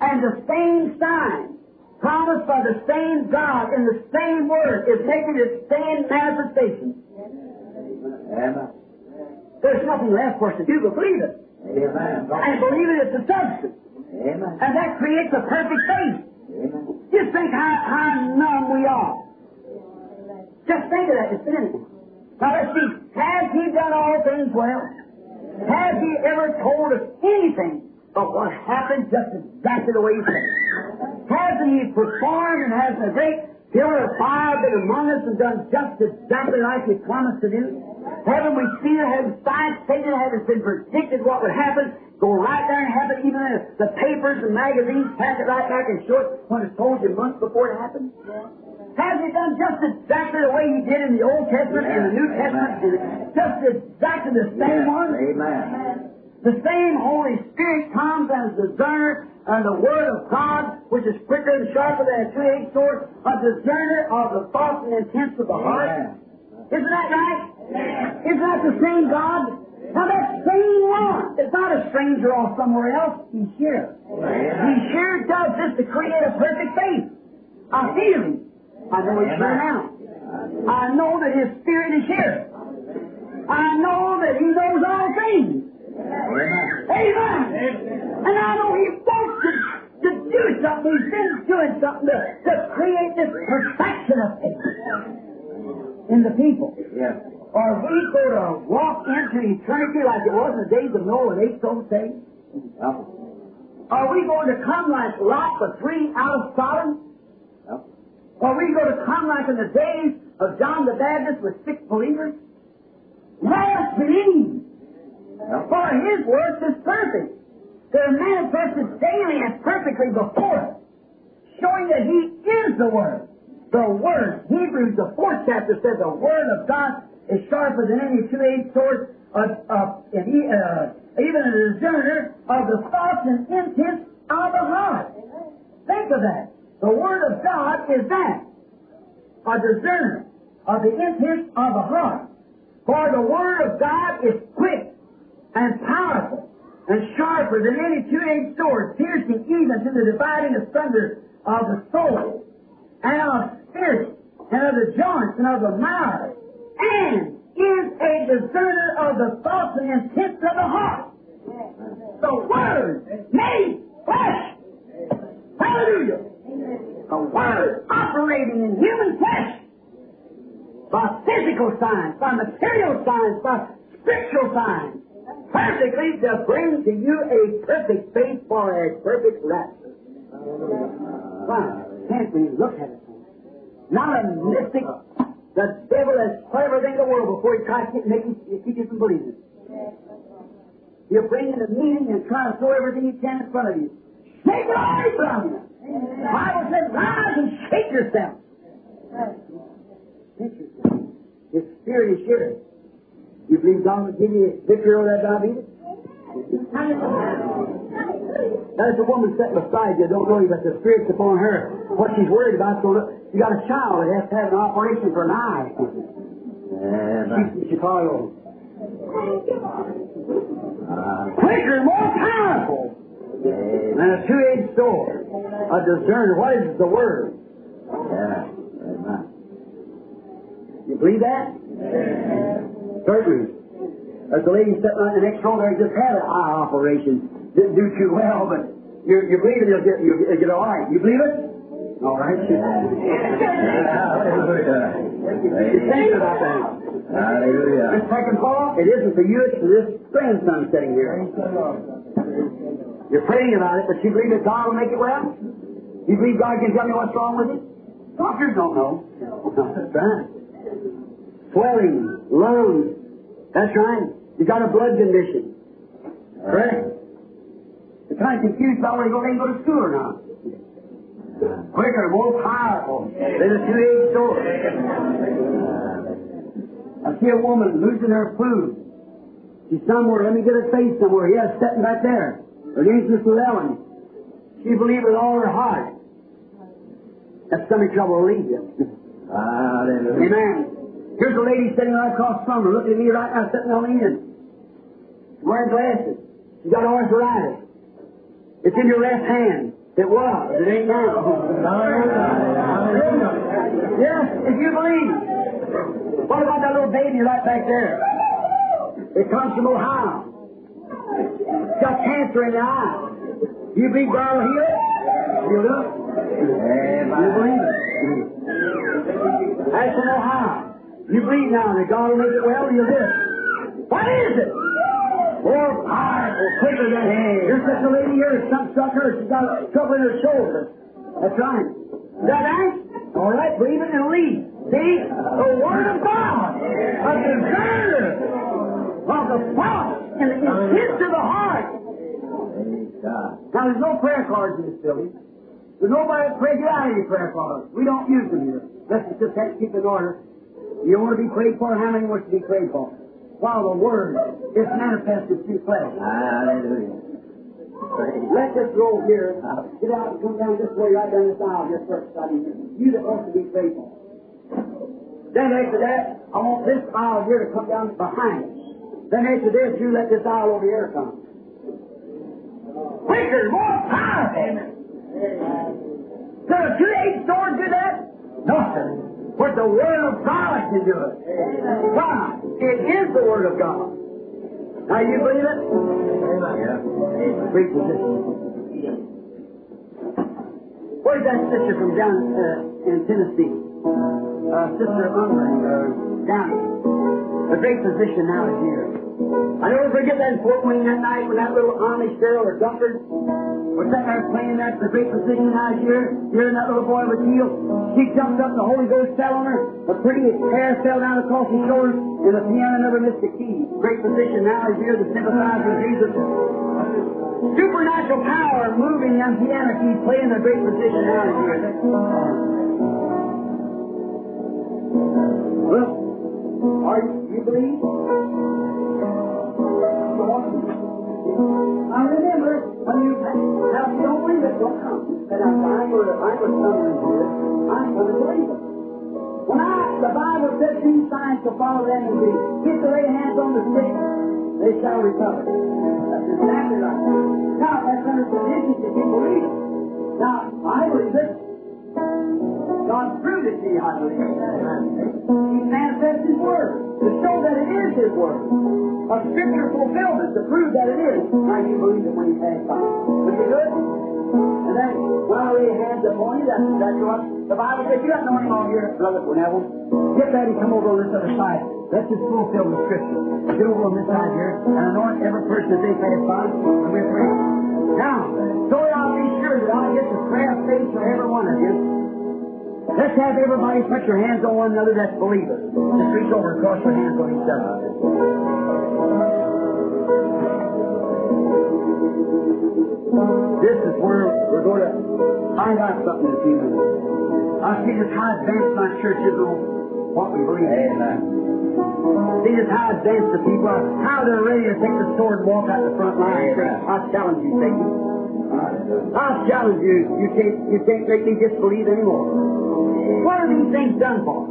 And the same sign promised by the same God in the same word is making its same manifestation. Amen. There's nothing left for us to do but believe it. Amen. And believe it is the substance. Amen. And that creates a perfect faith. Amen. Just think how, how numb we are. Just think of that just a minute. Now let's see. Has He done all things well? Has He ever told us anything of what happened just exactly the way He said? Hasn't He performed and has a great pillar of fire been among us and done just exactly like He promised to do? Haven't we seen it? Haven't science stated it? Haven't been predicted what would happen? Go right there and have it, even in the papers and magazines, pass it right back and show it when it's told you months before it happened? Has he done just exactly the way he did in the Old Testament and the New Testament? Just exactly the same one? Amen. The same Holy Spirit comes as discerner and the Word of God, which is quicker and sharper than a two-edged sword, a discerner of the thoughts and intents of the heart. Amen. Isn't that right? Isn't that the same God? Now that same one is not a stranger off somewhere else. He's here. He sure does this to create a perfect faith. I feel him. I know he's here now. I know that his spirit is here. I know that he knows all things. Amen. Amen. And I know he wants to, to do something. He's been doing something to, to create this perfection of faith in the people. Yes. Or we go to walk into eternity like it was in the days of Noah and eight souls saved? Yep. Are we going to come like Lot, the three out of Sodom? Yep. Are we going to come like in the days of John the Baptist with six believers? Let us believe. For his works is perfect. They're manifested daily and perfectly before us, showing that he is the Word. The Word, Hebrews, the fourth chapter says the Word of God is sharper than any two-edged sword, uh, uh, and uh, even a discerner of the thoughts and intents of the heart. Think of that. The Word of God is that. A discerner of the intents of the heart. For the Word of God is quick and powerful and sharper than any two-edged sword, piercing even to the dividing asunder of the soul and of spirit and of the joints and of the marrow, and is a discerner of the thoughts and intents of the heart. The Word made flesh. Hallelujah. The Word operating in human flesh by physical signs, by material signs, by spiritual signs, perfectly to bring to you a perfect faith for a perfect rapture. Why? Can't we look at it? Not a mystic. The devil has put everything in the world before he tries to make you, keep you from believing. You bring in a meeting and try to throw everything you can in front of you. Shake it away from you. The Bible says, rise and shake yourself. Shake yourself. His spirit is here. You believe God will give you victory over that diabetes? That's a woman sitting beside you, don't know you, but the Spirit's upon her. What she's worried about, so look, you got a child that has to have an operation for an eye. She's in Chicago. Uh, Quicker, more powerful than a two-edged sword. A discerner. What is the word? yeah. Amen. You believe that? Certainly. There's a lady sitting on the next row there who just had an eye operation. Didn't do too well, but you, you believe it, you'll get, you'll get, get all right. You believe it? All right. Hallelujah. You think about that. Hallelujah. This second fall, it isn't for you, it's for this grandson sitting here. You're praying about it, but you believe that God will make it well? You believe God can tell me what's wrong with it? Doctors don't know. That's right. Swelling, lungs. That's right. You got a blood condition. Correct. You're kind of confused about whether you go to school or not. Quicker, more powerful than a two-edged sword. I see a woman losing her food. She's somewhere, let me get her face somewhere. Yes, sitting back there. Her name's Miss Llewellyn. She believed with all her heart. That stomach trouble will leave you. Hallelujah. Amen. Here's a lady sitting right across from her, looking at me right now, sitting on the end. Wearing glasses. She's got arthritis. It's in your left hand. It was. It ain't now. Yes, if you believe. What about that little baby right back there? It comes from Ohio. It's got cancer in the eye. You believe God will heal it? Heal. You believe it? That's from Ohio. You believe now that God will make it well, you live. What is it? More powerful, quicker than There's such a lady here, some stuck her, she's got trouble in her shoulder. That's right. Is that right? All right, believe it and leave. See? The Word of God, a discerner of the thoughts and the intents of the heart. Now, there's no prayer cards in this building. There's nobody that prays you out any prayer cards. We don't use them here. Let's just have to keep in order. You want to be prayed for? How many wants to be prayed for? While the Word is manifested through flesh. Ah, hallelujah. Let this roll here. Ah. Get out and come down this way, right down this aisle here first. I mean, you that wants to be prayed for. Then after that, I want this aisle here to come down behind us. Then after this, you let this aisle over here come. Quicker, more powerful. Could a two-eight sword do that? No, sir. But the Word of God can do it. Why? It is the Word of God. Now you believe it? Yeah. Great position. Where's that sister from down uh, in Tennessee? Uh, sister Ungren, uh, down. The great physician now is here. I never forget that in Fort Wayne that night when that little Amish girl or Dunkard was sitting there playing that. The great now is here. And that little boy was healed. She jumped up, the Holy Ghost fell on her. The pretty hair fell down across his shoulders, and the piano never missed a key. Great physician now is here to sympathize with Jesus. Supernatural power moving on piano keys, playing the great physician now is here. Well, are you, you believe? I remember when you now if you don't believe it, don't come. And if I were I were someone here, I'm to believe it. When I the Bible says these signs to follow them and be get to lay hands on the sick, they shall recover. That's exactly right. Now that's under conditions if you believe it. Now I believe it. God proved it to you, I believe. He manifests His Word to show that it is His Word. A scripture fulfillment to prove that it is. Now you believe it when He passed by. Would you do it? And then when I lay hands upon you, that's exactly what the Bible says. You got no name on here, Brother Cornell. Get ready, come over on this other side. Let's just fulfill the scripture. Get over on this side here and anoint every person that they pass by, and we're praying. Now, so I'll be sure that I'll get the prayer of faith for every one of you. Let's have everybody put your hands on one another that's believers. Just reach over and cross your hands on each other. This is where we're going to find out something in a few minutes. I see just how advanced my church is on what we believe in. Uh, see just how advanced the people are, how they're ready to take the sword and walk out the front line. I challenge you, Satan. Ah, I challenge you. You can't, you can't make me disbelieve anymore. What are these things done for?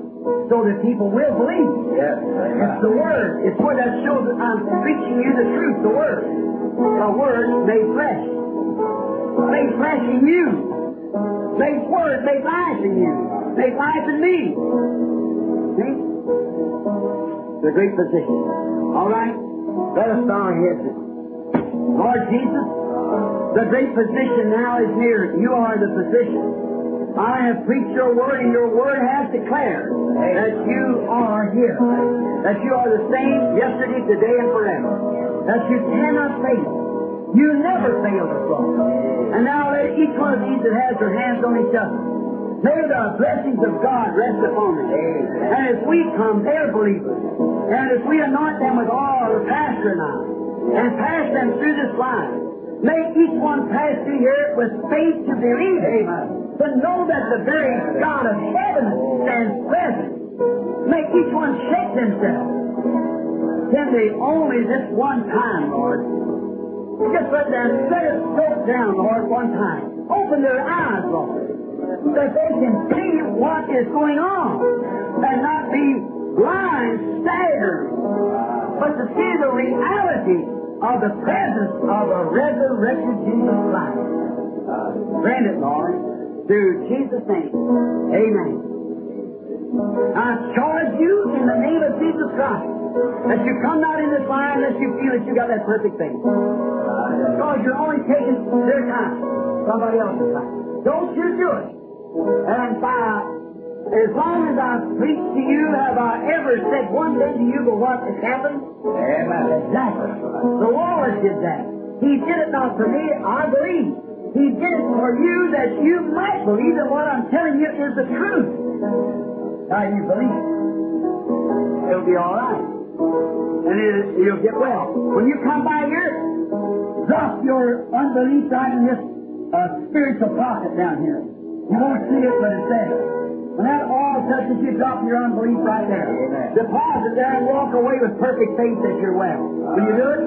So that people will believe. Yes. It's the Word. It's what that shows that I'm preaching you the truth, the Word. The Word made flesh. Made flesh in you. Made Word, made life in you. Made life in me. See? The great physician. All right? Let us bow our heads. Lord Jesus, the great physician now is near. You are the physician. I have preached your word, and your word has declared that you are here. That you are the same yesterday, today, and forever. That you cannot fail. You never fail us, Lord. And now let each one of these that has their hands on each other. May the blessings of God rest upon them. And as we come, they're believers. And as we anoint them with oil, the pastor I, and pass them through this line, may each one pass through here with faith to believe amen. To know that the very God of heaven stands present. Make each one shake themselves. Can they only this one time, Lord? Just let them set it soak down, Lord, one time. Open their eyes, Lord, that they can see what is going on and not be blind, staggered, but to see the reality of the presence of a resurrected Jesus Christ. Grant it, Lord. Through Jesus' name. Amen. I charge you in the name of Jesus Christ that you come not in this line unless you feel that you got that perfect thing. Because you're only taking their time, somebody else's time. Don't you do it. And by as long as I preach to you, have I ever said one thing to you but what has happened? Amen. Exactly. The Lord did that. He did it not for me, I believe. He did it for you that you might believe that what I'm telling you is the truth. Now you believe it. It'll be all right. And it, you'll get well. When you come by here, drop your unbelief right in this uh, spiritual pocket down here. You won't see it, but it's there. Oil touches you, drop your unbelief right there. Amen. Deposit there and walk away with perfect faith that you're well. Will you do it?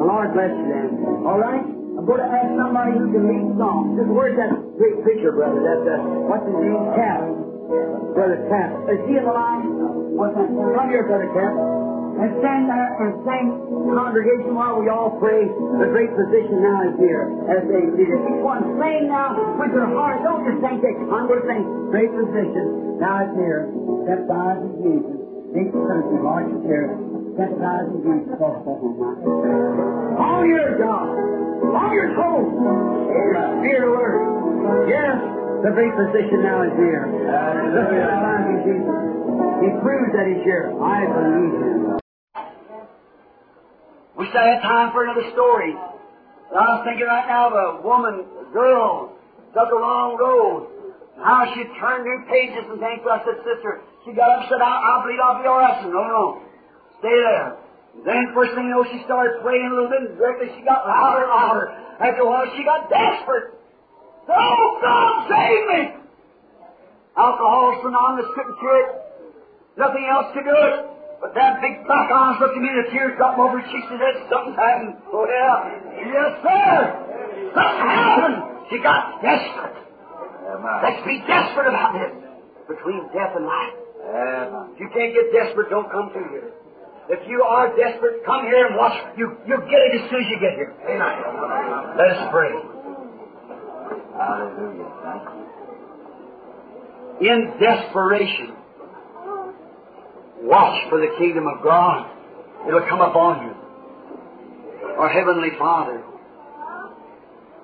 The Lord bless you then. All right? I'm going to ask somebody who can lead songs. Just where's that great preacher, brother? That's uh, what's his name? Cap. Brother Cap. Is he in the line? What's that? Come here, Brother Cap. And stand there and sing congregation while we all pray. The great physician now is here as they us. Each one sing now with your heart. Don't just think that I'm going to sing great physician. Now it's here. Step eyes in Jesus. Deep country, Lord is here. Step eyes in Jesus. All your God. All your soul. Of word. Yes, the great physician now is here. Look at eyes Jesus. He proves that he's here. I believe him. Wish I had time for another story. But I was thinking right now of a woman, a girl, took a long road. How she turned new pages and things. I said, sister, she got up and said, I, I I'll be all right. I said, no, no, stay there. Then first thing you know, she started praying a little bit, and directly she got louder and louder. After a while, she got desperate. Oh, God, save me! Alcoholics Anonymous, couldn't cure it. Nothing else could do it. But that big black eyes looked at me and the tears dropped over her cheeks and said, something's happened. Oh, yeah. Yes, sir. Something happened. She got desperate. Let's be desperate about this. Between death and life. If you can't get desperate, don't come through here. If you are desperate, come here and watch. You, you'll get it as soon as you get here. Amen. Let us pray. Hallelujah. In desperation, watch for the kingdom of God. It'll come upon you. Our Heavenly Father,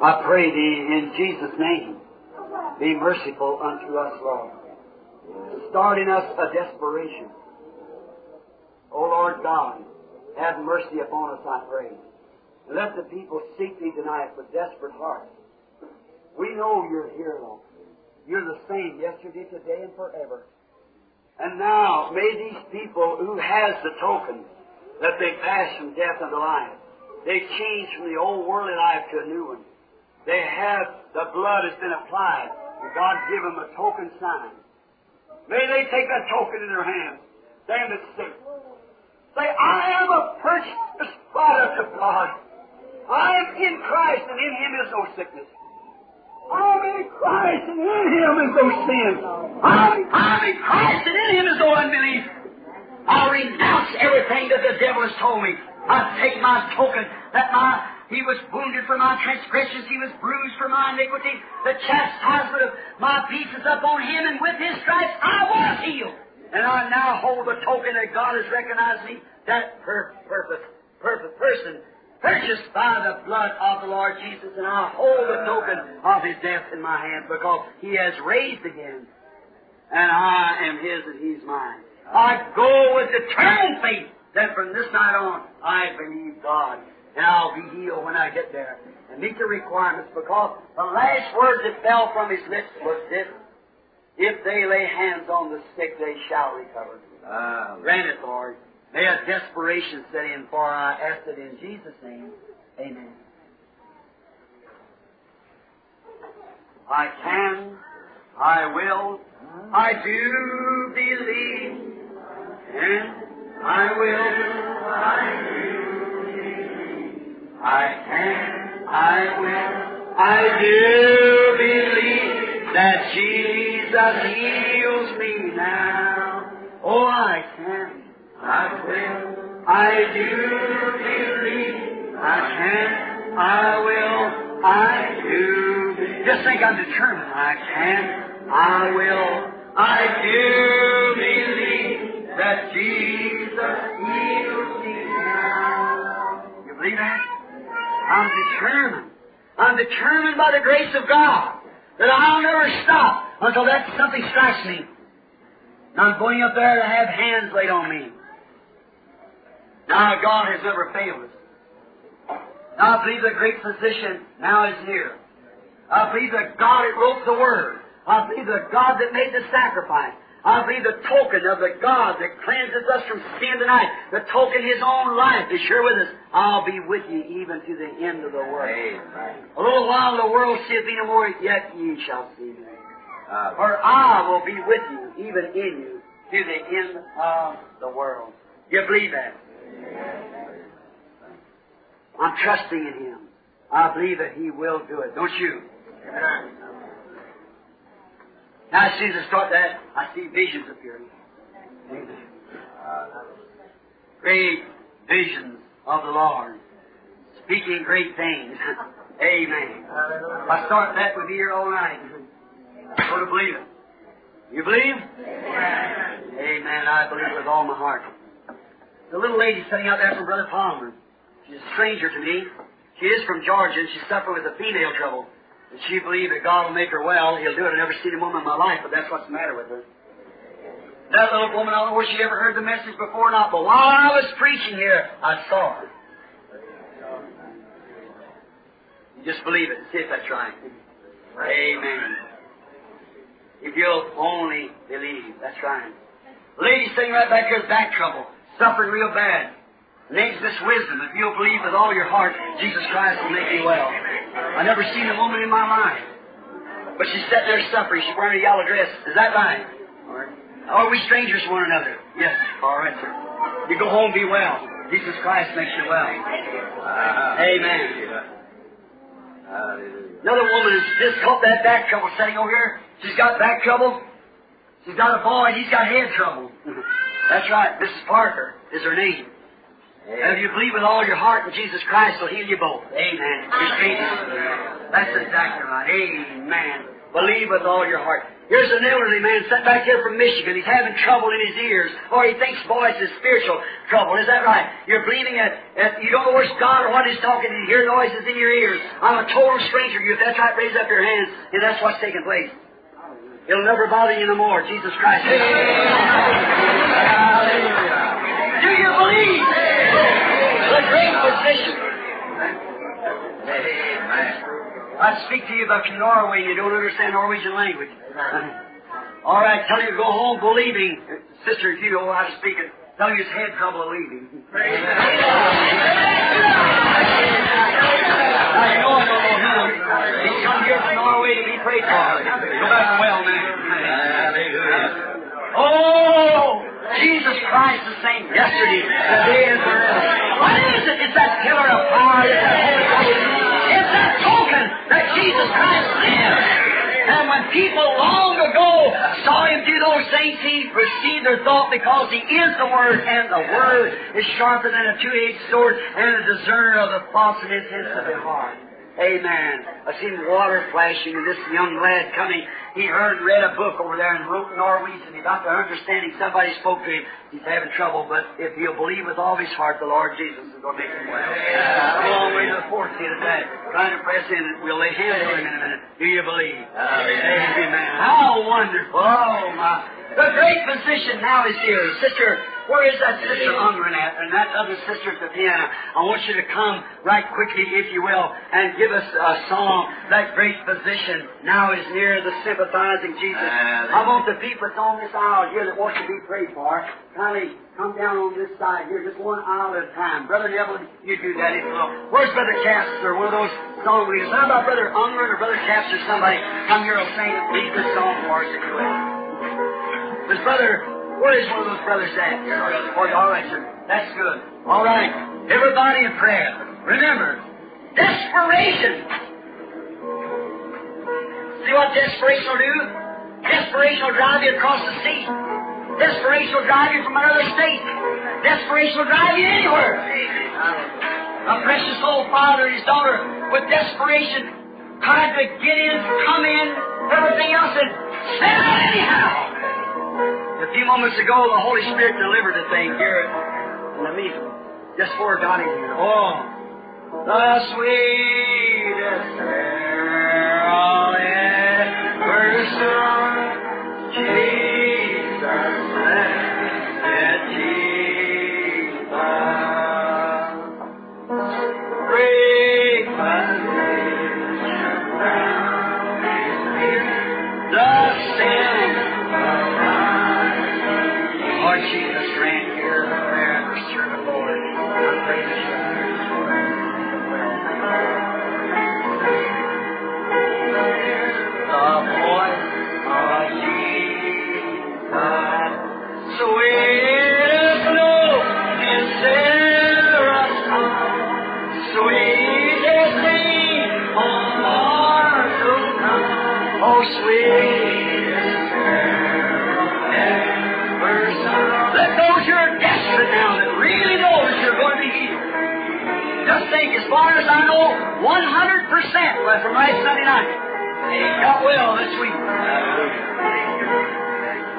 I pray Thee in Jesus' name, be merciful unto us, Lord. Start in us a desperation. O Lord God, have mercy upon us, I pray. Let the people seek Thee tonight with desperate hearts. We know You're here, Lord. You're the same yesterday, today, and forever. And now, may these people who has the token that they pass from death unto life, they change from the old worldly life to a new one. They have, the blood has been applied, and God give them a token sign. May they take that token in their hands, stand it sick. Say, I am a purchased product of God. I am in Christ, and in Him is no sickness. I'm in Christ, and in Him is no sin. I'm, I'm in Christ, and in Him is no unbelief. I'll renounce everything that the devil has told me. I take my token that my he was wounded for my transgressions, he was bruised for my iniquity. The chastisement of my peace is upon him, and with his stripes I was healed. And I now hold the token that God has recognized me, that per- perfect, purpose person, purchased by the blood of the Lord Jesus, and I hold the token of his death in my hand because he has raised again. And I am his and he's mine. I go with determined faith that from this night on I believe God. And I'll be healed when I get there. And meet the requirements because the last words that fell from his lips was this. If they lay hands on the sick, they shall recover. Hallelujah. Grant it, Lord. May a desperation set in, for I ask it in Jesus' name. Amen. I can, I will, I do believe, and I will, I do believe. I can, I will, I do believe that Jesus heals me now. Oh, I can, I will, I do believe. I can, I will, I do. Just think I'm determined. I can. I will. I do believe that Jesus heals me now. You believe that? I'm determined. I'm determined by the grace of God that I'll never stop until that something strikes me. And I'm going up there to have hands laid on me. Now God has never failed us. Now I believe the great physician now is near. I believe that God that wrote the Word. I believe the God that made the sacrifice. I believe the token of the God that cleanses us from sin tonight, the token His own life is sure with us. I'll be with you even to the end of the world. Amen. A little while the world seeth me no more, yet ye shall see me. Uh, For I will be with you, even in you, to the end of the world. You believe that? I'm trusting in Him. I believe that He will do it. Don't you? Now, as soon as I start that, I see visions appearing. Amen. Great visions of the Lord. Speaking great things. Amen. I start that, we'll here all night. Go to believe it. You believe? Amen. I believe with all my heart. The little lady sitting out there from Brother Palmer. She's a stranger to me. She is from Georgia and she's suffering with a female trouble. And she believed that God will make her well. He'll do it. I've never seen a woman in my life, but that's what's the matter with her. That little woman, I don't know where she ever heard the message before or not, but while I was preaching here, I saw her. You just believe it and see if that's right. Amen. If you'll only believe, that's right. Lady sitting right back here back trouble, suffering real bad. Name's this Wisdom. If you'll believe with all your heart, Jesus Christ will make you well. I never seen a woman in my life. But she's sitting there suffering. She's wearing a yellow dress. Is that right? Are we strangers to one another? Yes. All right, sir. You go home, be well. Jesus Christ makes you well. Uh, amen. Hallelujah. Another woman has just got that back trouble sitting over here. She's got back trouble. She's got a boy, he's got head trouble. That's right. Mrs. Parker is her name. And if you believe with all your heart in Jesus Christ, He'll heal you both. Amen. Strangers. That's exactly right. Amen. Believe with all your heart. Here's an elderly man sitting back here from Michigan. He's having trouble in his ears, or he thinks voice is spiritual trouble. Is that right? You're believing that, that you don't know where's God or what He's talking, and you hear noises in your ears. I'm a total stranger to you. If that's right, raise up your hands, and that's what's taking place. It'll never bother you no more. Jesus Christ. Hallelujah. Do you believe? The great physician. Amen. I speak to you about Norway you don't understand Norwegian language. All right, tell you to go home believing. Sister, if you know how to speak it, tell you his head trouble leaving. Now, you know I don't know him. He's come here from Norway to be prayed for. Go back well, man. Oh, Jesus Christ the same yesterday, today, and forever. What is it? It's that pillar of fire. It's that Holy Ghost. It's that token that Jesus Christ lives. And when people long ago saw him do those things, he perceived their thought because he is the Word, and the Word is sharper than a two-edged sword and a discerner of the thoughts and intents of the heart. Amen. I seen water flashing, and this young lad coming, he heard, read a book over there and wrote in Norwegian. He got the understanding. Somebody spoke to him. He's having trouble, but if he'll believe with all his heart, the Lord Jesus is going to make him well. Come on, we're to the fourth here today. Trying to press in, and we'll lay hands on him in a minute. Do you believe? Amen. How wonderful. Oh, my. The great physician now is here. Sister, where is that sister Ungren at? And that other sister at the piano. I want you to come right quickly, if you will, and give us a song. That great physician now is near the sympathizing Jesus. I want the people that's on this aisle here that want to be prayed for, kindly come down on this side here, just one aisle at a time. Brother Neville, you do that if you will. Where's Brother Caps or one of those song leaders? How about Brother Ungren or Brother Caps or somebody? Come here and sing lead this song for us if you will. This brother, where is one of those brothers at? Oh, all right, sir. That's good. All right. Everybody in prayer. Remember, desperation. See what desperation will do? Desperation will drive you across the sea. Desperation will drive you from another state. Desperation will drive you anywhere. A precious old father and his daughter with desperation tried to get in, come in, everything else, and sent out anyhow. A few moments ago, the Holy Spirit delivered a thing here in the meeting, just in here. Oh, the sweetest carol far as I know, 100% was from last Sunday night. He got well this week.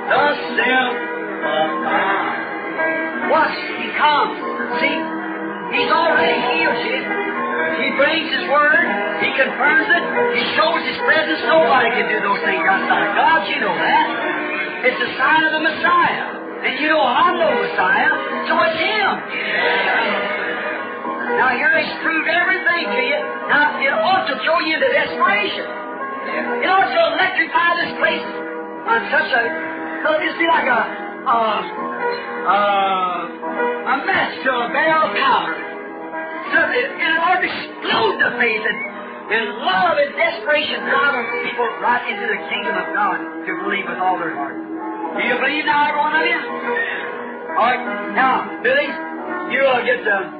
The step of God. Watch, He comes. See, He's already healed you. He brings His Word. He confirms it. He shows His presence. Nobody can do those things outside of God. You know that. It's a sign of the Messiah. And you know I'm no Messiah, so it's Him. Now here He's proved everything to you. Now it ought to throw you into desperation. It ought to electrify this place on such a, so it'd be like a, uh, uh, a match to a barrel powder. So that, it ought to explode the faith and, and love and desperation driving people right into the kingdom of God to believe with all their heart. Do you believe now, every one of you? All right, now, Billy, you uh, get the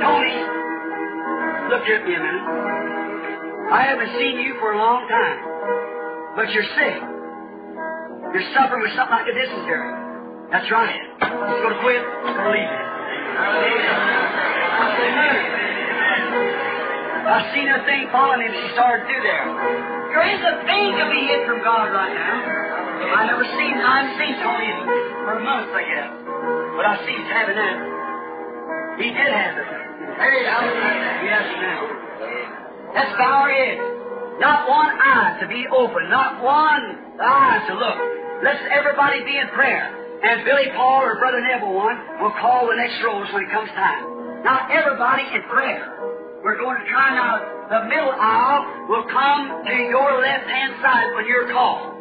Tony. Look at me a minute. I haven't seen you for a long time, but you're sick. You're suffering with something like a dysentery. That's right. It's going to quit. It's going to leave you. I seen her thing falling and she started through there. There is a thing to be hid from God right now. I never seen, I haven't seen Tony for months, I guess. But I see he's having that. He did have it. Hey, yes, now. Let's bow our. Not one eye to be open, not one eye to look. Let's everybody be in prayer. And Billy Paul or Brother Neville one will call the next rolls when it comes time. Now everybody in prayer. We're going to try now. The middle aisle will come to your left hand side when you're called.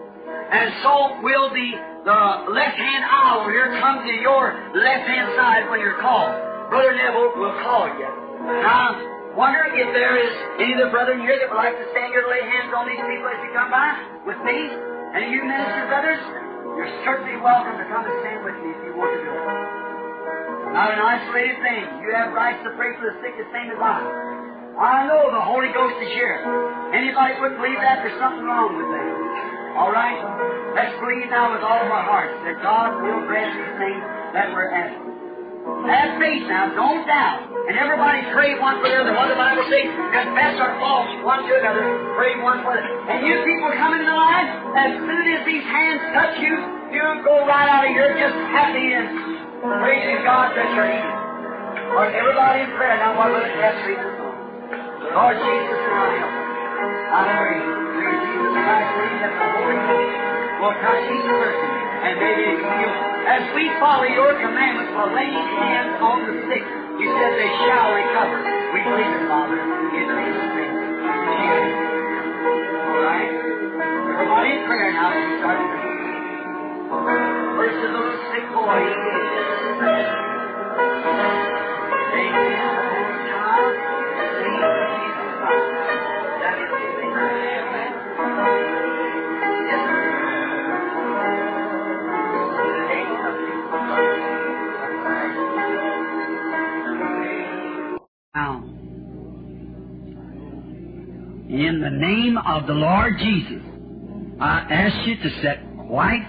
And so will the, the left hand aisle will come to your left hand side when you're called. Brother Neville will call you. Now, wonder if there is any of the brethren here that would like to stand here to lay hands on these people as you come by with me. Any of you minister brothers, you're certainly welcome to come and stand with me if you want to do it. Not an isolated thing. You have rights to pray for the sick the same as I. I know the Holy Ghost is here. Anybody would believe that there's something wrong with them. All right? Let's believe now with all of our hearts that God will grant these things that we're asking. Have faith now, don't doubt. And everybody pray one for the other. What the Bible says, confess our faults one to another, pray one for the other. And you people coming in the line, as soon as these hands touch you, you go right out of here just happy and praising God that you're healed. Or everybody in prayer now, what will it have to Lord Jesus, now help us. I pray, through Jesus Christ, that the Holy Ghost will touch each person and they healed. As we follow your commandments for laying hands on the sick, you said they shall recover. We believe it, Father, in Jesus' name. All right? Everybody in prayer now as we start to pray. First is a little sick Now, in the name of the Lord Jesus, I ask you to set quiet,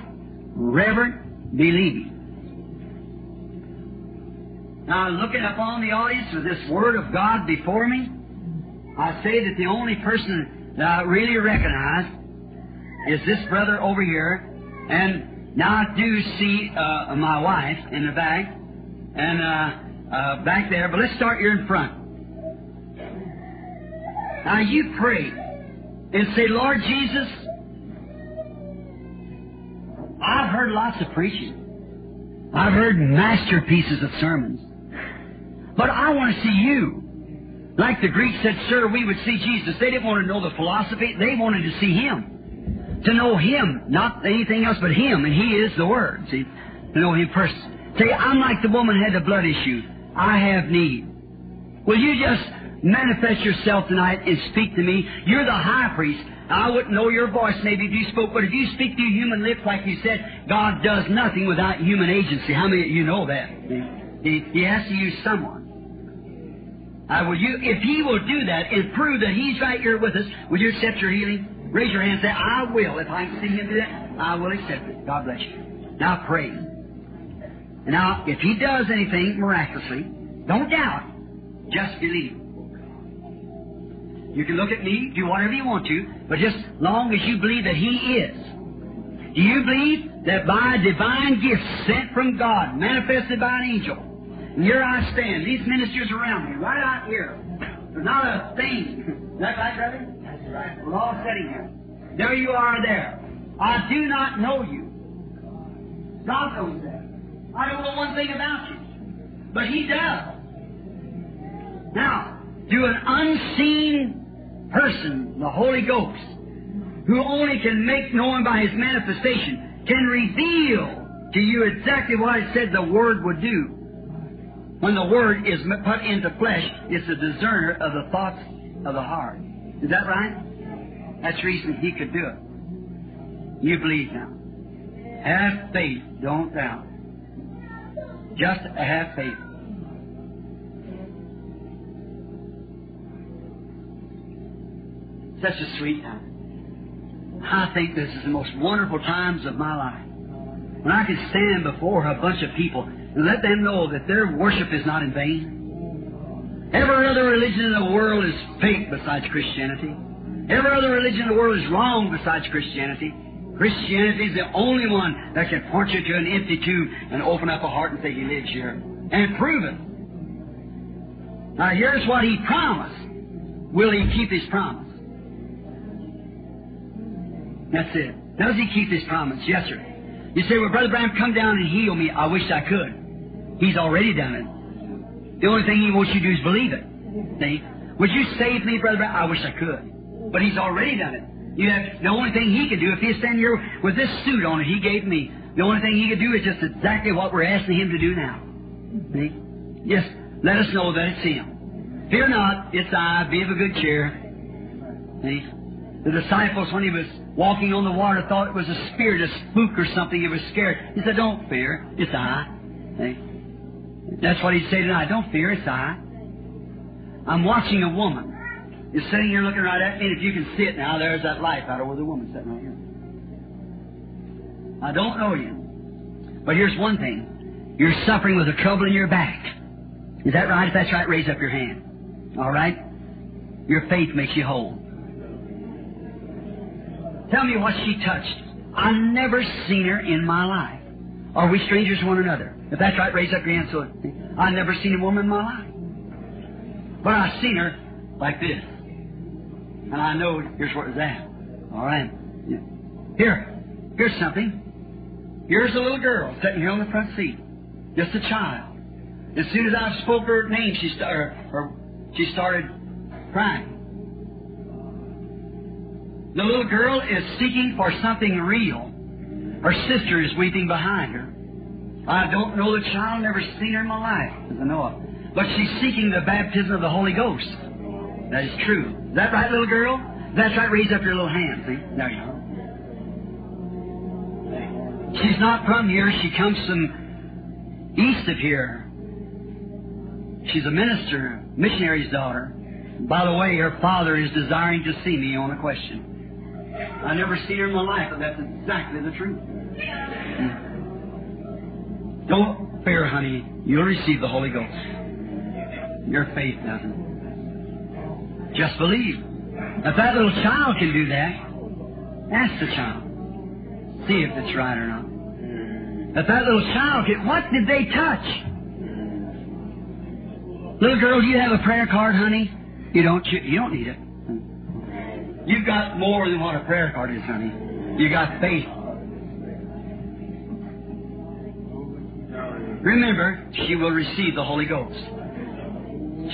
reverent, believing. Now, looking upon the audience with this Word of God before me, I say that the only person that I really recognize is this brother over here, and now I do see uh, my wife in the back, and uh, uh, back there. But let's start here in front. Now you pray and say, Lord Jesus, I've heard lots of preaching. I've heard masterpieces of sermons. But I want to see you. Like the Greeks said, sir, we would see Jesus. They didn't want to know the philosophy. They wanted to see Him. To know Him, not anything else but Him. And He is the Word. See? To know Him first. Say, I'm like the woman had the blood issue. I have need. Will you just manifest yourself tonight and speak to me? You're the high priest. I wouldn't know your voice maybe if you spoke, but if you speak through human lips, like you said, God does nothing without human agency. How many of you know that? He, he has to use someone. Uh, will you, if He will do that and prove that He's right here with us, will you accept your healing? Raise your hand and say, I will. If I can see Him do that, I will accept it. God bless you. Now pray. Now, if He does anything miraculously, don't doubt. Just believe. You can look at me, do whatever you want to, but just long as you believe that He is. Do you believe that by divine gifts sent from God, manifested by an angel, and here I stand, these ministers around me, right out here, there's not a thing. Is that right, brother? That's right. We're all sitting here. There you are there. I do not know you. God knows that. I don't know one thing about you. But He does. Now, to an unseen person, the Holy Ghost, who only can make known by His manifestation, can reveal to you exactly what it said the Word would do. When the Word is put into flesh, it's a discerner of the thoughts of the heart. Is that right? That's the reason He could do it. You believe now. Have faith, don't doubt. Just have faith. Such a sweet time. I think this is the most wonderful times of my life. When I can stand before a bunch of people and let them know that their worship is not in vain. Every other religion in the world is fake besides Christianity. Every other religion in the world is wrong besides Christianity. Christianity is the only one that can point you to an empty tomb and open up a heart and say He lives here and prove it. Now here's what He promised. Will He keep His promise? That's it. Does He keep His promise? Yes, sir. You say, well, Brother Branham, come down and heal me. I wish I could. He's already done it. The only thing He wants you to do is believe it. See? Would you save me, Brother Branham? I wish I could. But He's already done it. You have, the only thing He can do, if he's stand here with this suit on that He gave me, the only thing He can do is just exactly what we're asking Him to do now. See? Just let us know that it's Him. Fear not, it's I. Be of a good cheer. See? The disciples, when He was walking on the water, thought it was a spirit, a spook or something. He was scared. He said, Don't fear, it's I. That's what He'd say tonight. Don't fear, it's I. I'm watching a woman. You're sitting here looking right at me, and if you can see it now, there's that life out over the woman sitting right here. I don't know you. But here's one thing. You're suffering with a trouble in your back. Is that right? If that's right, raise up your hand. All right? Your faith makes you whole. Tell me what she touched. I've never seen her in my life. Are we strangers to one another? If that's right, raise up your hand. So I've never seen a woman in my life. But I've seen her like this. And I know here's what it's at. All right. Here, here's something. Here's a little girl sitting here on the front seat. Just a child. As soon as I spoke her name, she, started, her, she started crying. The little girl is seeking for something real. Her sister is weeping behind her. I don't know the child, never seen her in my life, as I know of. But she's seeking the baptism of the Holy Ghost. That is true. Is that right, little girl? That's right. Raise up your little hand. See? There you are. She's not from here. She comes from east of here. She's a minister, missionary's daughter. By the way, her father is desiring to see me on a question. I never seen her in my life, but that's exactly the truth. Don't fear, honey. You'll receive the Holy Ghost. Your faith doesn't. Just believe. If that little child can do that, ask the child. See if it's right or not. If that little child can, what did they touch? Little girl, do you have a prayer card, honey? You don't. You, you don't need it. You've got more than what a prayer card is, honey. You got faith. Remember, she will receive the Holy Ghost.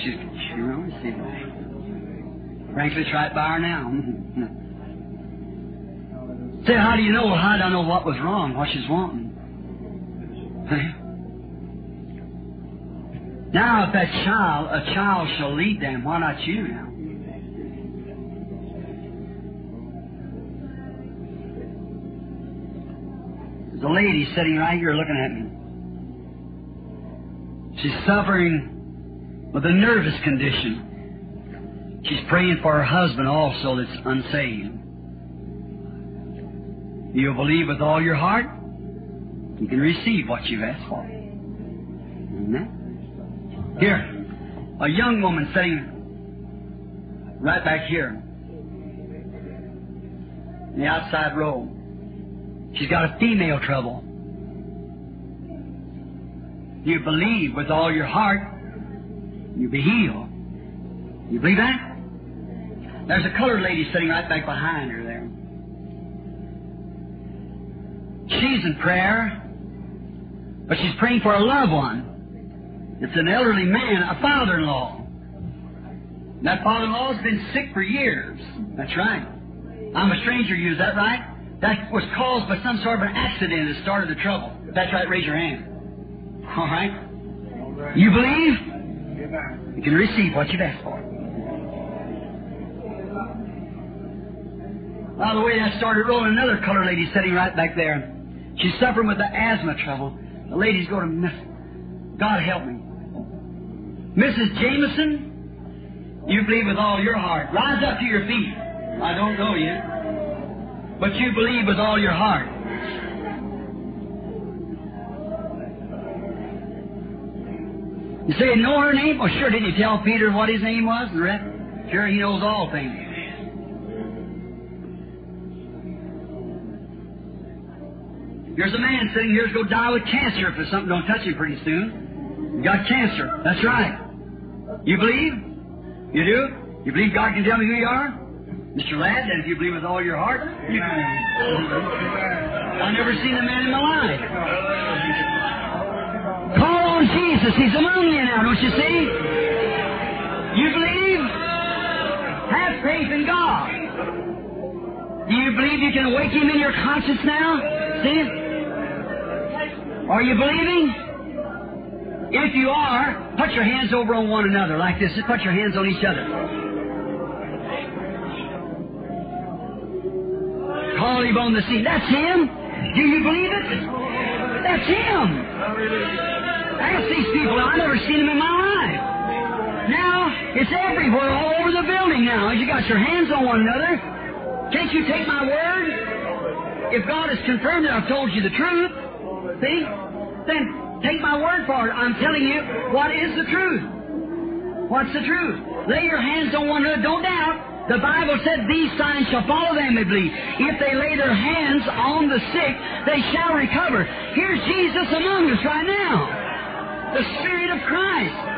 She, she will receive it. Frankly, try it by her now. Say, how do you know? How I know what was wrong, what she's wanting? Now, if that child, a child shall lead them, why not you now? There's a lady sitting right here looking at me. She's suffering with a nervous condition. She's praying for her husband also that's unsaved. You'll believe with all your heart, you can receive what you've asked for. Amen? Here, a young woman sitting right back here in the outside row. She's got a female trouble. You believe with all your heart, you'll be healed. You believe that? There's a colored lady sitting right back behind her there. She's in prayer, but she's praying for a loved one. It's an elderly man, a father-in-law. That father-in-law's been sick for years. That's right. I'm a stranger you, is that right? That was caused by some sort of an accident that started the trouble. That's right, raise your hand. All right? You believe? You can receive what you've asked for. By the way, that started rolling. Another colored lady sitting right back there. She's suffering with the asthma trouble. The lady's going to miss. God help me. Mrs. Jameson, you believe with all your heart. Rise up to your feet. I don't know you. But you believe with all your heart. You say, know her name? Well, sure. Didn't you tell Peter what his name was? And? Sure, he knows all things. Here's a man sitting here who's going to die with cancer if there's something don't touch him pretty soon. You got cancer. That's right. You believe? You do? You believe God can tell me who you are? Mr. Ladd, and if you believe with all your heart, you can. I've never seen a man in my life. Call on Jesus. He's among you now, don't you see? You believe? Have faith in God. Do you believe you can awake Him in your conscience now? See? Are you believing? If you are, put your hands over on one another like this. Put your hands on each other. Call on the scene. That's him. Do you believe it? That's him. Ask these people. I've never seen him in my life. Now, it's everywhere, all over the building now. You got your hands on one another. Can't you take my word? If God has confirmed that I've told you the truth, see, then take my word for it. I'm telling you what is the truth. What's the truth? Lay your hands on one another. Don't doubt. The Bible said, These signs shall follow them that believe. If they lay their hands on the sick, they shall recover. Here's Jesus among us right now. The Spirit of Christ.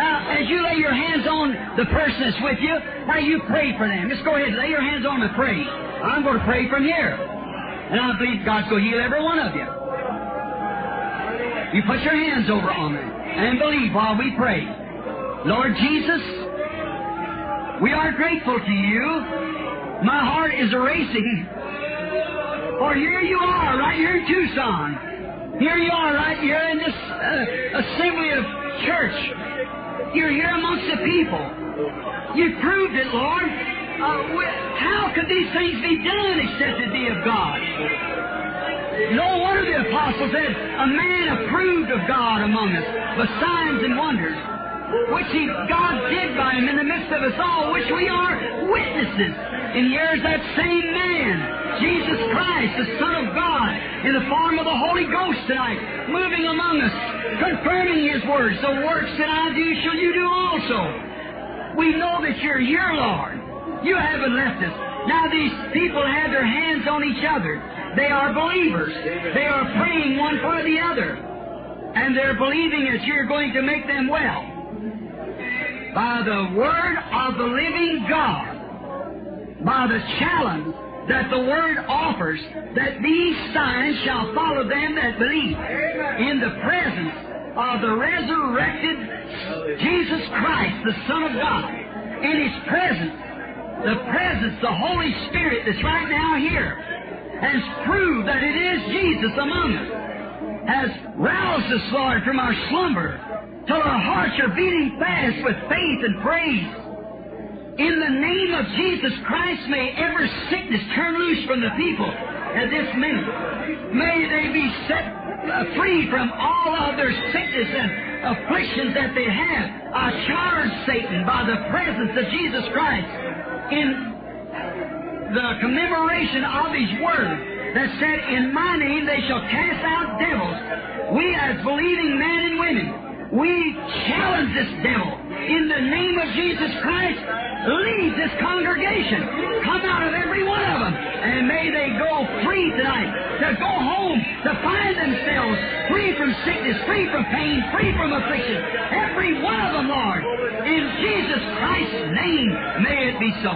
Now, as you lay your hands on the person that's with you, now you pray for them. Just go ahead, lay your hands on them and pray. I'm going to pray from here. And I believe God's going to heal every one of you. You put your hands over on them and believe while we pray. Lord Jesus, we are grateful to you. My heart is racing. For here you are, right here in Tucson. Here you are, right here in this uh, assembly of church. You're here amongst the people. You proved it, Lord. Uh, how could these things be done except it be of God? No wonder the apostle said, a man approved of God among us, with signs and wonders, which he, God did by him in the midst of us all, which we are witnesses. And here's that same man, Jesus Christ, the Son of God, in the form of the Holy Ghost tonight, moving among us, confirming His words. The works that I do shall you do also. We know that you're here, Lord. You haven't left us. Now these people have their hands on each other. They are believers. They are praying one for the other. And they're believing that you're going to make them well. By the word of the living God, by the challenge that the Word offers, that these signs shall follow them that believe. In the presence of the resurrected Jesus Christ, the Son of God. In His presence, the presence, the Holy Spirit that's right now here, has proved that it is Jesus among us, has roused us, Lord, from our slumber, till our hearts are beating fast with faith and praise. In the name of Jesus Christ, may every sickness turn loose from the people at this minute. May they be set uh, free from all of their sickness and afflictions that they have. I charge Satan by the presence of Jesus Christ in the commemoration of His Word that said, In my name they shall cast out devils. We as believing men and women, we challenge this devil in the name of Jesus Christ leave this congregation. Come out of every one of them. And may they go free tonight to go home, to find themselves free from sickness, free from pain, free from affliction. Every one of them, Lord. In Jesus Christ's name, may it be so.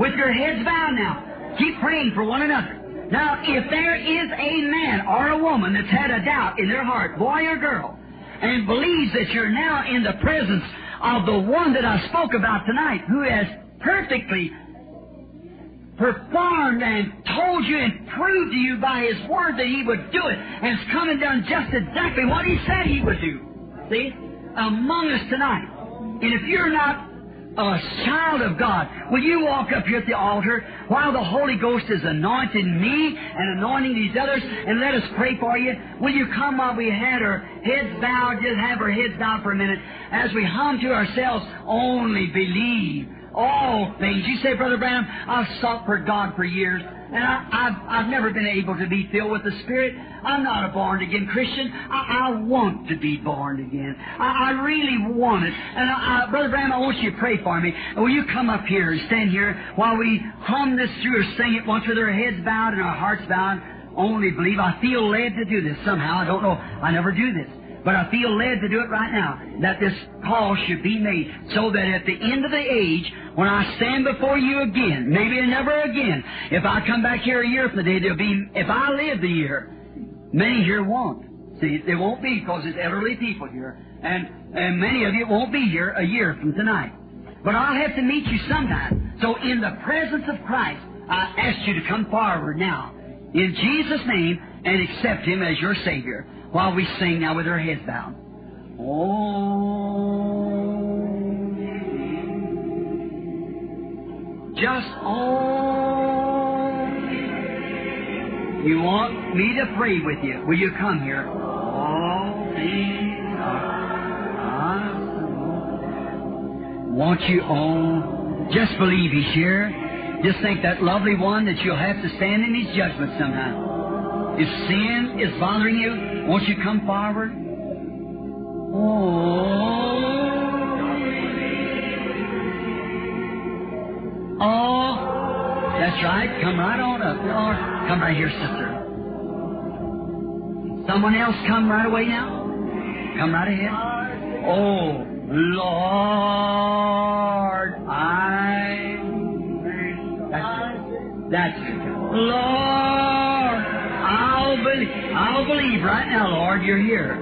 With your heads bowed now, keep praying for one another. Now, if there is a man or a woman that's had a doubt in their heart, boy or girl, and believes that you're now in the presence of the one that I spoke about tonight, who has perfectly performed and told you and proved to you by his word that he would do it, and has come and done just exactly what he said he would do. See? Among us tonight. And if you're not a child of God, will you walk up here at the altar while the Holy Ghost is anointing me and anointing these others and let us pray for you? Will you come while we had our heads bowed, just have our heads bowed for a minute. As we hum to ourselves, only believe. All things. You say, Brother Branham, I've sought for God for years, and I, have I've never been able to be filled with the Spirit. I'm not a born again Christian. I, I want to be born again. I, I really want it. And I, Brother Branham, I want you to pray for me. Will you come up here and stand here while we hum this through or sing it once with our heads bowed and our hearts bowed? Only believe. I feel led to do this somehow. I don't know. I never do this. But I feel led to do it right now, that this call should be made so that at the end of the age, when I stand before you again, maybe never again, if I come back here a year from today, there'll be, if I live the year, many here won't. See, there won't be because there's elderly people here. And, and many of you won't be here a year from tonight. But I'll have to meet you sometime. So in the presence of Christ, I ask you to come forward now. In Jesus' name, and accept Him as your Savior while we sing now with our heads bowed. Oh, just oh. You want me to pray with you? Will you come here? All things are. Want you all Just believe He's here. Just think that lovely one that you'll have to stand in His judgment somehow. If sin is bothering you, won't you come forward? Oh. Oh. That's right. Come right on up. Or come right here, sister. Someone else come right away now? Come right ahead. Oh, Lord, I. That's it. That's it. Lord, believe. I'll believe right now, Lord, you're here.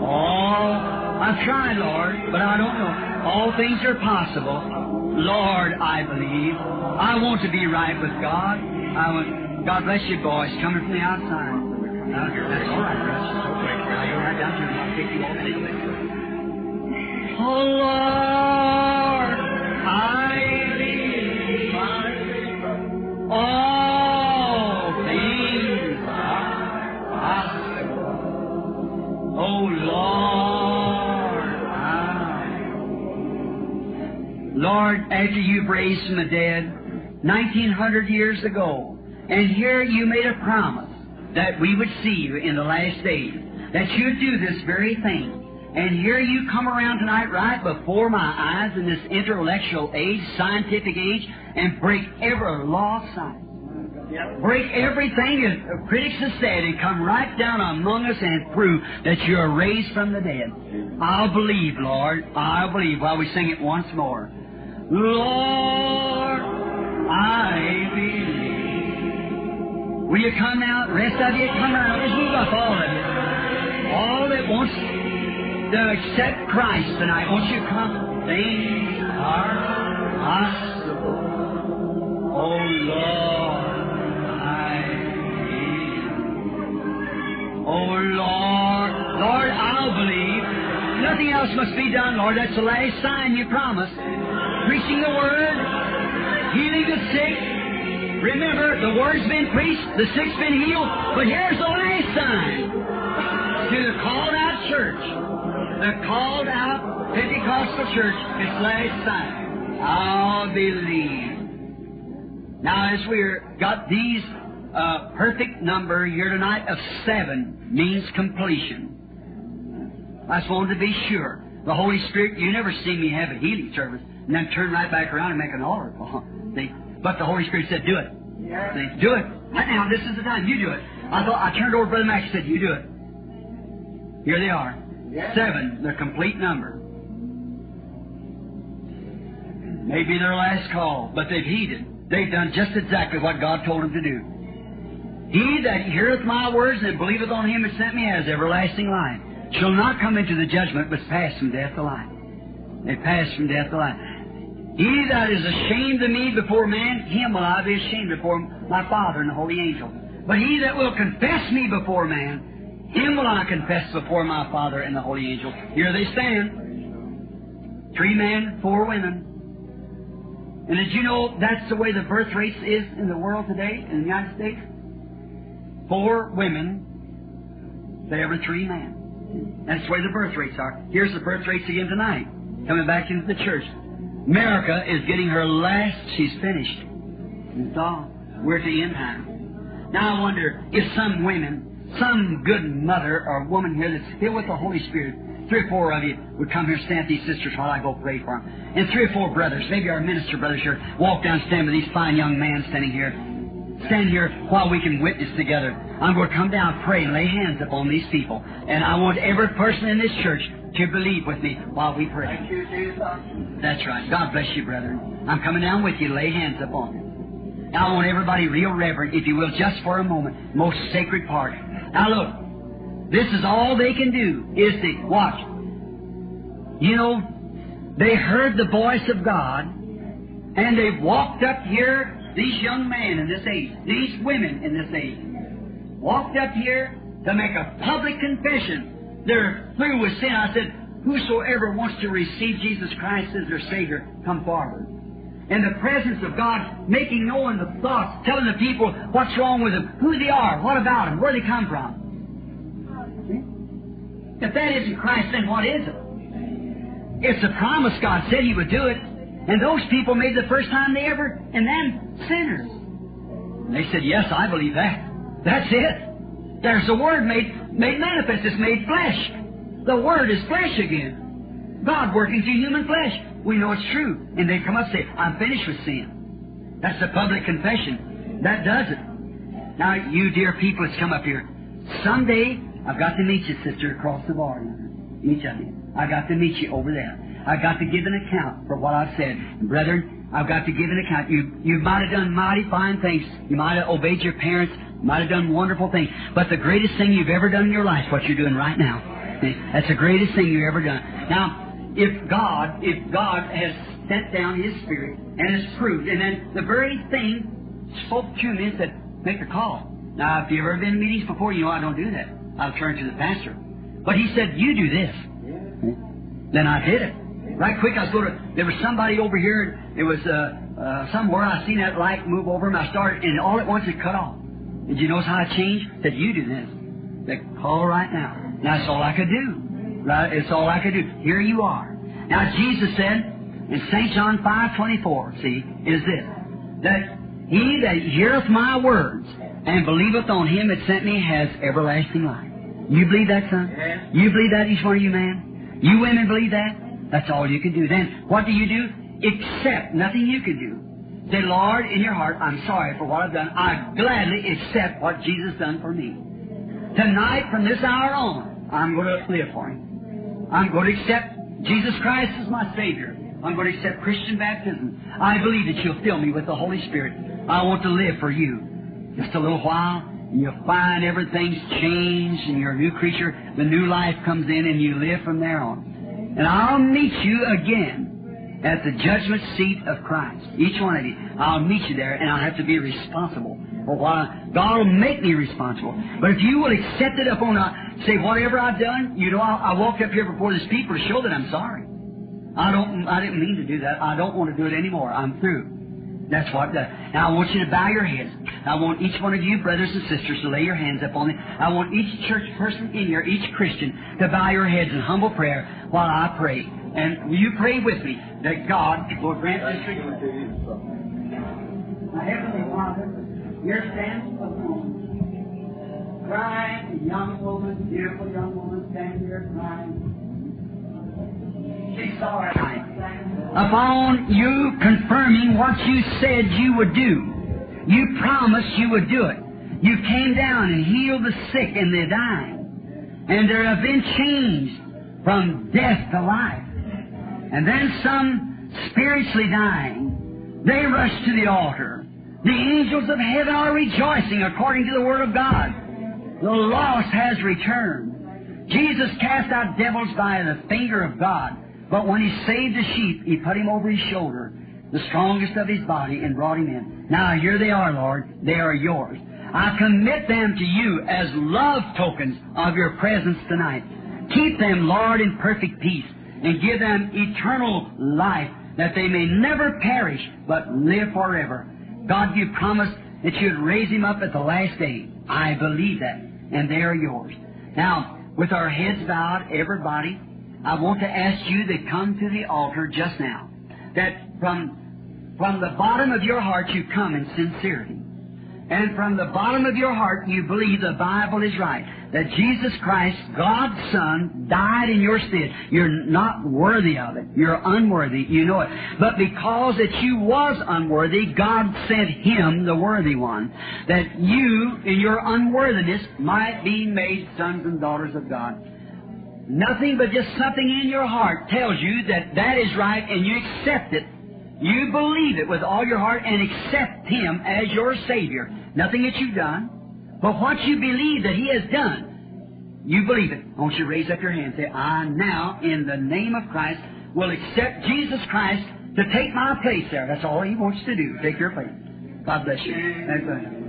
Oh, I've tried, Lord, but I don't know. All things are possible. Lord, I believe. I want to be right with God. I want. God bless you, boys, coming from the outside. Uh, that's all right, anyway. Oh, Lord, I believe. All Lord, after you've raised from the dead 1900 years ago, and here you made a promise that we would see you in the last days, that you'd do this very thing. And here you come around tonight right before my eyes in this intellectual age, scientific age, and break every law of science. Break everything that critics have said and come right down among us and prove that you are raised from the dead. I'll believe, Lord. I'll believe while we sing it once more. Lord, I believe. Will you come out, Rest of you, come around. Let's move up, all of you. All that wants to accept Christ tonight, won't you come? Things are possible. Oh, Lord. I believe. Oh Lord, Lord, I'll believe. Nothing else must be done, Lord. That's the last sign you promised. Preaching the word, healing the sick. Remember, the word's been preached, the sick's been healed, but here's the last sign. To the called out church, the called out Pentecostal church, its last sign. I'll believe. Now, as we're got these uh, perfect number here tonight of seven means completion. I just wanted to be sure. The Holy Spirit, you never see me have a healing service and then turn right back around and make an altar call. See? But the Holy Spirit said, do it. See? Do it. Right now, this is the time. You do it. I thought, I turned over to Brother Max and said, you do it. Here they are. Seven, the complete number. Maybe their last call, but they've heeded. They've done just exactly what God told them to do. He that heareth my words and believeth on him that sent me has everlasting life, shall not come into the judgment, but pass from death to life. They pass from death to life. He that is ashamed of me before man, him will I be ashamed before my Father and the holy angel. But he that will confess me before man, him will I confess before my Father and the holy angel. Here they stand. Three men, four women. And did you know that's the way the birth rate is in the world today, in the United States? Four women for every three men. That's the way the birth rates are. Here's the birth rates again tonight, coming back into the church. America is getting her last, she's finished. That's all. We're at the end time. Now I wonder if some women, some good mother or woman here that's filled with the Holy Spirit, three or four of you would come here and stand with these sisters while I go pray for them. And three or four brothers, maybe our minister brothers here, walk down and stand with these fine young men standing here. Stand here while we can witness together. I'm going to come down, pray, and lay hands upon these people. And I want every person in this church to believe with me while we pray. That's right. God bless you, brethren. I'm coming down with you to lay hands upon them. Now I want everybody real reverent, if you will, just for a moment. Most sacred part. Now look, this is all they can do, is to watch. You know, they heard the voice of God, and they walked up here, these young men in this age, these women in this age, walked up here to make a public confession. They're through with sin. I said, Whosoever wants to receive Jesus Christ as their Savior, come forward. In the presence of God, making known the thoughts, telling the people what's wrong with them, who they are, what about them, where they come from. If that isn't Christ, then what is it? It's a promise God said He would do it. And those people made the first time they ever, and then sinners. And they said, Yes, I believe that. That's it. There's the Word made, made manifest. It's made flesh. The Word is flesh again. God working through human flesh. We know it's true. And they come up and say, I'm finished with sin. That's the public confession. That does it. Now, you dear people that's come up here, someday I've got to meet you, sister, across the bar. Each of you. I got to meet you over there. I've got to give an account for what I've said. And brethren, I've got to give an account. You, you might have done mighty fine things. You might have obeyed your parents. Might have done wonderful things. But the greatest thing you've ever done in your life is what you're doing right now. That's the greatest thing you've ever done. Now, if God, if God has sent down His Spirit and has proved, and then the very thing spoke to me and said, make a call. Now, if you've ever been in meetings before, you know I don't do that. I'll turn to the pastor. But he said, you do this. Then I did it. Right quick, I was going to, there was somebody over here, it was uh, uh, somewhere, I seen that light move over him, I started, and all at once it cut off. Did you notice how it changed? That you do this. That call right now. Now, that's all I could do. Right? It's all I could do. Here you are. Now, Jesus said in St. John 5.24, see, is this, that he that heareth my words and believeth on him that sent me has everlasting life. You believe that, son? You believe that, each one of you, man? You women believe that? That's all you can do. Then what do you do? Accept. Nothing you can do. Say, Lord, in your heart, I'm sorry for what I've done. I gladly accept what Jesus done for me. Tonight, from this hour on, I'm going to live for Him. I'm going to accept Jesus Christ as my Savior. I'm going to accept Christian baptism. I believe that you'll fill me with the Holy Spirit. I want to live for you. Just a little while, and you'll find everything's changed and you're a new creature. The new life comes in and you live from there on. And I'll meet you again at the judgment seat of Christ. Each one of you. I'll meet you there and I'll have to be responsible for what God will make me responsible. But if you will accept it upon a, say, whatever I've done, you know, I, I walked up here before this people to show that I'm sorry. I don't, I didn't mean to do that. I don't want to do it anymore. I'm through. That's what. The, now I want you to bow your heads. I want each one of you, brothers and sisters, to lay your hands up on me. I want each church person in here, each Christian, to bow your heads in humble prayer while I pray. And will you pray with me that God will grant this request? My Heavenly Father, here stands a woman, crying, a young woman, beautiful young woman, standing here crying. She's sorry. Upon you confirming what you said you would do, you promised you would do it. You came down and healed the sick and the dying. And there have been changed from death to life. And then some spiritually dying, they rush to the altar. The angels of heaven are rejoicing according to the Word of God. The lost has returned. Jesus cast out devils by the finger of God. But when he saved the sheep, he put him over his shoulder, the strongest of his body, and brought him in. Now here they are, Lord. They are yours. I commit them to you as love tokens of your presence tonight. Keep them, Lord, in perfect peace, and give them eternal life, that they may never perish, but live forever. God, you promised that you'd raise him up at the last day. I believe that, and they are yours. Now, with our heads bowed, everybody, I want to ask you to come to the altar just now. That from, from the bottom of your heart you come in sincerity. And from the bottom of your heart you believe the Bible is right. That Jesus Christ, God's Son, died in your stead. You're not worthy of it. You're unworthy. You know it. But because that you was unworthy, God sent Him, the worthy one, that you, in your unworthiness, might be made sons and daughters of God. Nothing but just something in your heart tells you that that is right and you accept it. You believe it with all your heart and accept Him as your Savior. Nothing that you've done, but what you believe that He has done, you believe it. Won't you raise up your hand and say, I now, in the name of Christ, will accept Jesus Christ to take my place there. That's all He wants to do. Take your place. God bless you.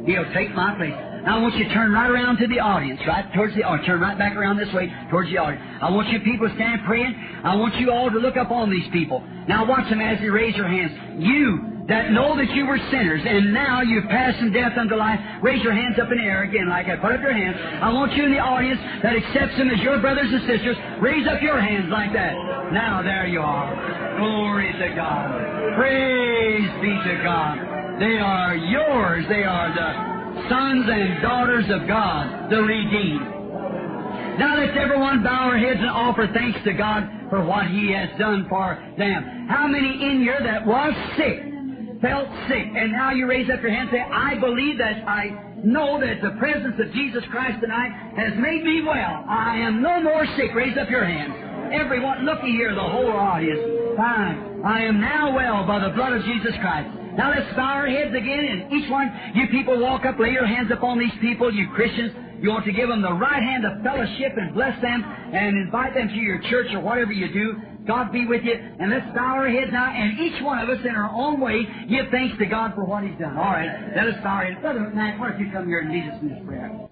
He'll take my place. Now I want you to turn right around to the audience, right towards the audience. Turn right back around this way towards the audience. I want you people to stand praying. I want you all to look up on these people. Now watch them as they raise your hands. You that know that you were sinners and now you've passed from death unto life, raise your hands up in the air again like I put up your hands. I want you in the audience that accepts them as your brothers and sisters. Raise up your hands like that. Now there you are. Glory to God. Praise be to God. They are yours. They are the sons and daughters of God, the redeemed. Now let's everyone bow our heads and offer thanks to God for what He has done for them. How many in here that was sick, felt sick, and now you raise up your hand and say, I believe that I know that the presence of Jesus Christ tonight has made me well. I am no more sick. Raise up your hands. Everyone, looky here, the whole audience. Fine. I am now well by the blood of Jesus Christ. Now let's bow our heads again, and each one, you people walk up, lay your hands upon these people, you Christians. You want to give them the right hand of fellowship and bless them and invite them to your church or whatever you do. God be with you. And let's bow our heads now, and each one of us in our own way give thanks to God for what He's done. All right, let us bow our heads. Brother Matt, why don't you come here and lead us in this prayer?